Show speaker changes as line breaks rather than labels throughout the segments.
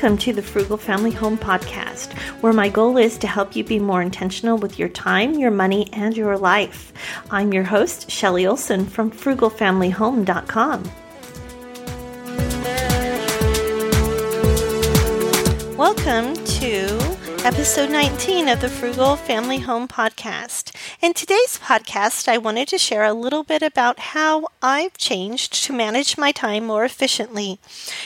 Welcome to the Frugal Family Home Podcast, where my goal is to help you be more intentional with your time, your money, and your life. I'm your host, Shelly Olson from frugalfamilyhome.com. Welcome to episode 19 of the Frugal Family Home Podcast. In today's podcast, I wanted to share a little bit about how I've changed to manage my time more efficiently.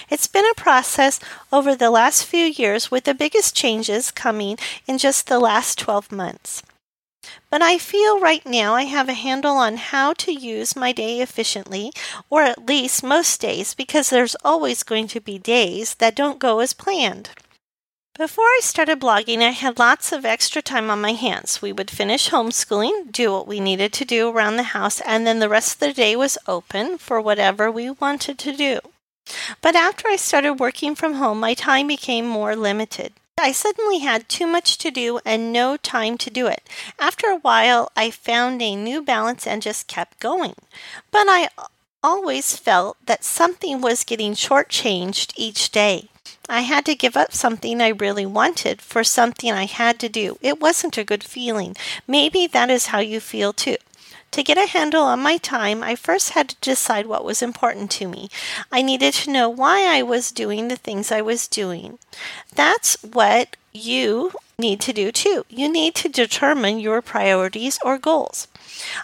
It's been a process over the last few years, with the biggest changes coming in just the last 12 months. But I feel right now I have a handle on how to use my day efficiently, or at least most days, because there's always going to be days that don't go as planned. Before I started blogging, I had lots of extra time on my hands. We would finish homeschooling, do what we needed to do around the house, and then the rest of the day was open for whatever we wanted to do. But after I started working from home, my time became more limited. I suddenly had too much to do and no time to do it. After a while, I found a new balance and just kept going. But I always felt that something was getting shortchanged each day. I had to give up something I really wanted for something I had to do. It wasn't a good feeling. Maybe that is how you feel too. To get a handle on my time, I first had to decide what was important to me. I needed to know why I was doing the things I was doing. That's what you need to do too. You need to determine your priorities or goals.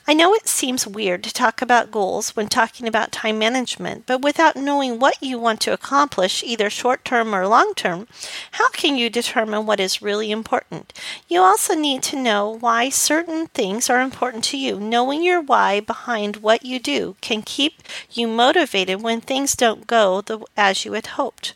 I know it seems weird to talk about goals when talking about time management, but without knowing what you want to accomplish, either short term or long term, how can you determine what is really important? You also need to know why certain things are important to you. Knowing your why behind what you do can keep you motivated when things don't go the, as you had hoped.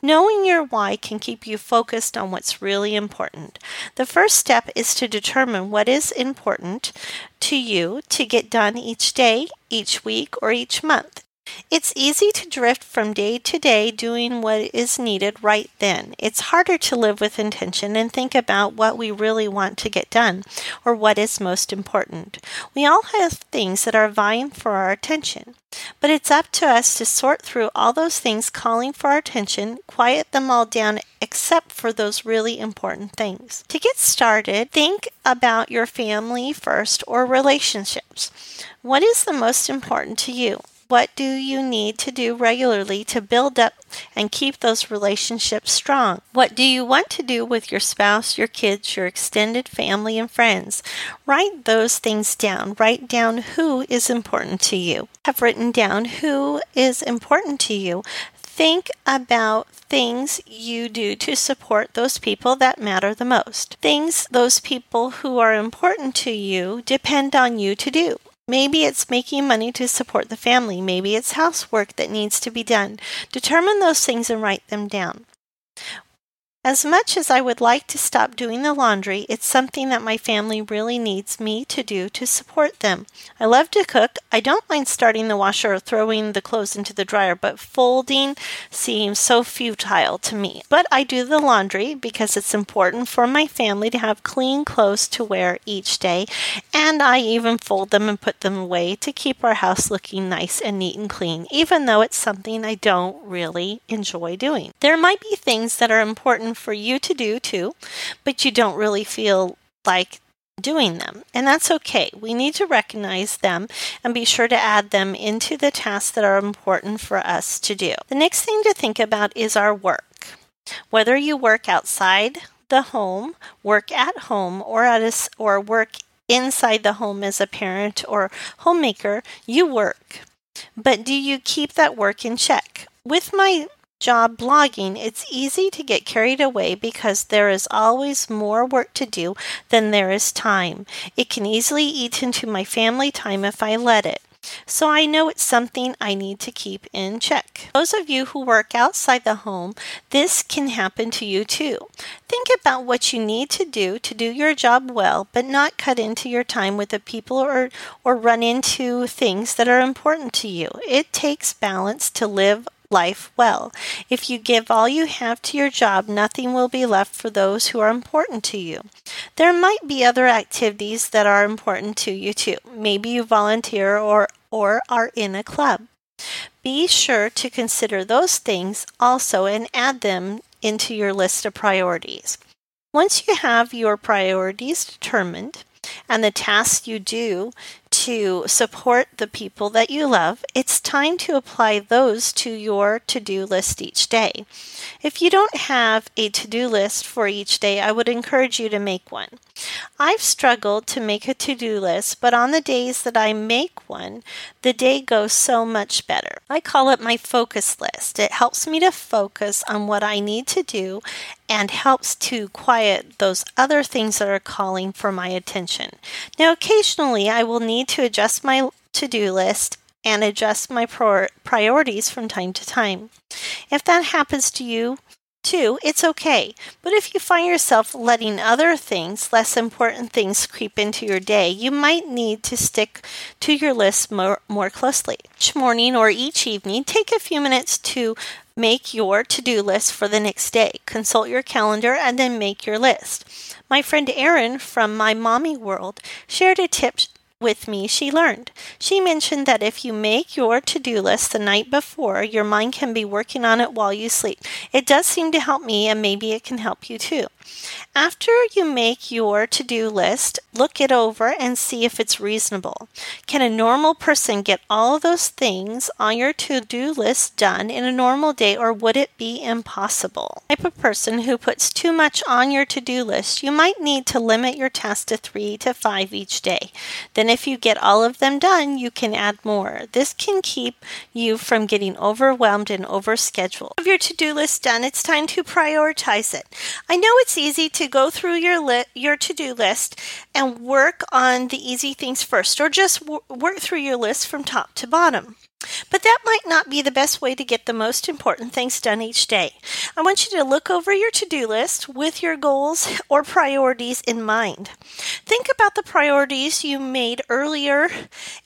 Knowing your why can keep you focused on what's really important. The first step is to determine what is important to you to get done each day, each week, or each month. It's easy to drift from day to day doing what is needed right then. It's harder to live with intention and think about what we really want to get done or what is most important. We all have things that are vying for our attention, but it's up to us to sort through all those things calling for our attention, quiet them all down except for those really important things. To get started, think about your family first or relationships. What is the most important to you? What do you need to do regularly to build up and keep those relationships strong? What do you want to do with your spouse, your kids, your extended family, and friends? Write those things down. Write down who is important to you. Have written down who is important to you. Think about things you do to support those people that matter the most. Things those people who are important to you depend on you to do. Maybe it's making money to support the family. Maybe it's housework that needs to be done. Determine those things and write them down. As much as I would like to stop doing the laundry, it's something that my family really needs me to do to support them. I love to cook. I don't mind starting the washer or throwing the clothes into the dryer, but folding seems so futile to me. But I do the laundry because it's important for my family to have clean clothes to wear each day, and I even fold them and put them away to keep our house looking nice and neat and clean, even though it's something I don't really enjoy doing. There might be things that are important for you to do too, but you don't really feel like doing them. And that's okay. We need to recognize them and be sure to add them into the tasks that are important for us to do. The next thing to think about is our work. Whether you work outside the home, work at home, or at a, or work inside the home as a parent or homemaker, you work. But do you keep that work in check? With my job blogging, it's easy to get carried away because there is always more work to do than there is time. It can easily eat into my family time if I let it. So I know it's something I need to keep in check. Those of you who work outside the home, this can happen to you too. Think about what you need to do to do your job well, but not cut into your time with the people or or run into things that are important to you. It takes balance to live life well. If you give all you have to your job, nothing will be left for those who are important to you. There might be other activities that are important to you too. Maybe you volunteer or, or are in a club. Be sure to consider those things also and add them into your list of priorities. Once you have your priorities determined and the tasks you do to support the people that you love, it's time to apply those to your to do list each day. If you don't have a to do list for each day, I would encourage you to make one. I've struggled to make a to do list, but on the days that I make one, the day goes so much better. I call it my focus list. It helps me to focus on what I need to do and helps to quiet those other things that are calling for my attention. Now, occasionally I will need to adjust my to do list and adjust my priorities from time to time. If that happens to you, too, it's okay. But if you find yourself letting other things, less important things, creep into your day, you might need to stick to your list more, more closely. Each morning or each evening, take a few minutes to make your to do list for the next day. Consult your calendar and then make your list. My friend Erin from My Mommy World shared a tip with me she learned. She mentioned that if you make your to do list the night before, your mind can be working on it while you sleep. It does seem to help me, and maybe it can help you too. After you make your to do list, look it over and see if it's reasonable. Can a normal person get all those things on your to do list done in a normal day, or would it be impossible? Type of person who puts too much on your to do list, you might need to limit your tasks to three to five each day. Then, if you get all of them done, you can add more. This can keep you from getting overwhelmed and overscheduled. Have your to do list done, it's time to prioritize it. I know it's easy to go through your li- your to-do list and work on the easy things first or just w- work through your list from top to bottom. But that might not be the best way to get the most important things done each day. I want you to look over your to do list with your goals or priorities in mind. Think about the priorities you made earlier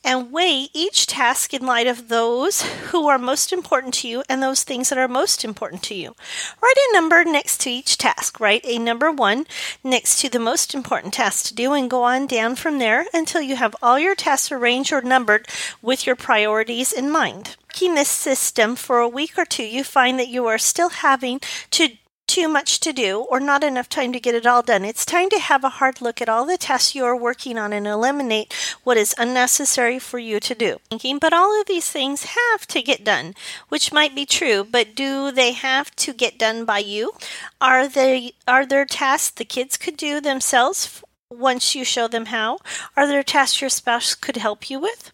and weigh each task in light of those who are most important to you and those things that are most important to you. Write a number next to each task. Write a number one next to the most important task to do and go on down from there until you have all your tasks arranged or numbered with your priorities in mind. This system for a week or two, you find that you are still having to too much to do or not enough time to get it all done. It's time to have a hard look at all the tasks you are working on and eliminate what is unnecessary for you to do. Thinking, but all of these things have to get done, which might be true, but do they have to get done by you? Are they are there tasks the kids could do themselves once you show them how? Are there tasks your spouse could help you with?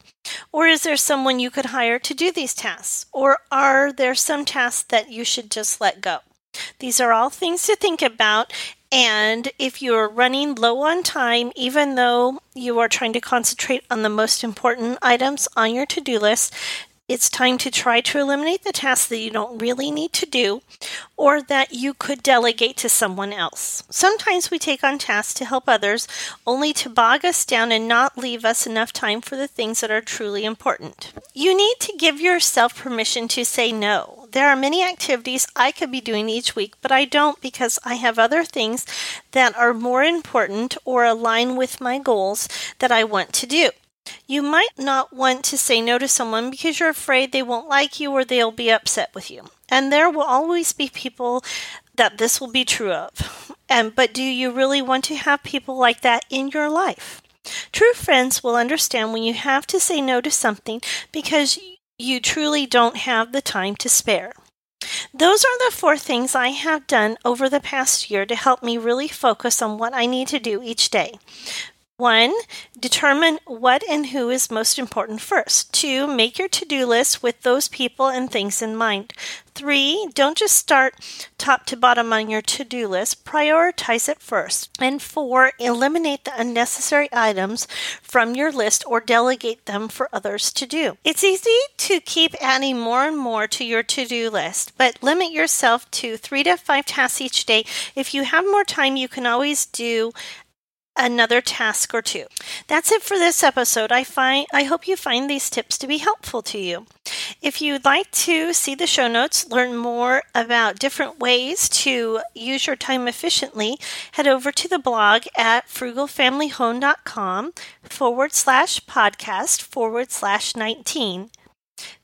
Or is there someone you could hire to do these tasks? Or are there some tasks that you should just let go? These are all things to think about. And if you're running low on time, even though you are trying to concentrate on the most important items on your to do list, it's time to try to eliminate the tasks that you don't really need to do or that you could delegate to someone else. Sometimes we take on tasks to help others only to bog us down and not leave us enough time for the things that are truly important. You need to give yourself permission to say no. There are many activities I could be doing each week, but I don't because I have other things that are more important or align with my goals that I want to do. You might not want to say no to someone because you're afraid they won't like you or they'll be upset with you. And there will always be people that this will be true of. And but do you really want to have people like that in your life? True friends will understand when you have to say no to something because you truly don't have the time to spare. Those are the four things I have done over the past year to help me really focus on what I need to do each day. One, determine what and who is most important first. Two, make your to do list with those people and things in mind. Three, don't just start top to bottom on your to do list, prioritize it first. And four, eliminate the unnecessary items from your list or delegate them for others to do. It's easy to keep adding more and more to your to do list, but limit yourself to three to five tasks each day. If you have more time, you can always do another task or two. That's it for this episode. I find I hope you find these tips to be helpful to you. If you'd like to see the show notes, learn more about different ways to use your time efficiently, head over to the blog at frugalfamilyhome.com forward slash podcast forward slash 19.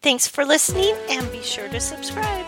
Thanks for listening and be sure to subscribe.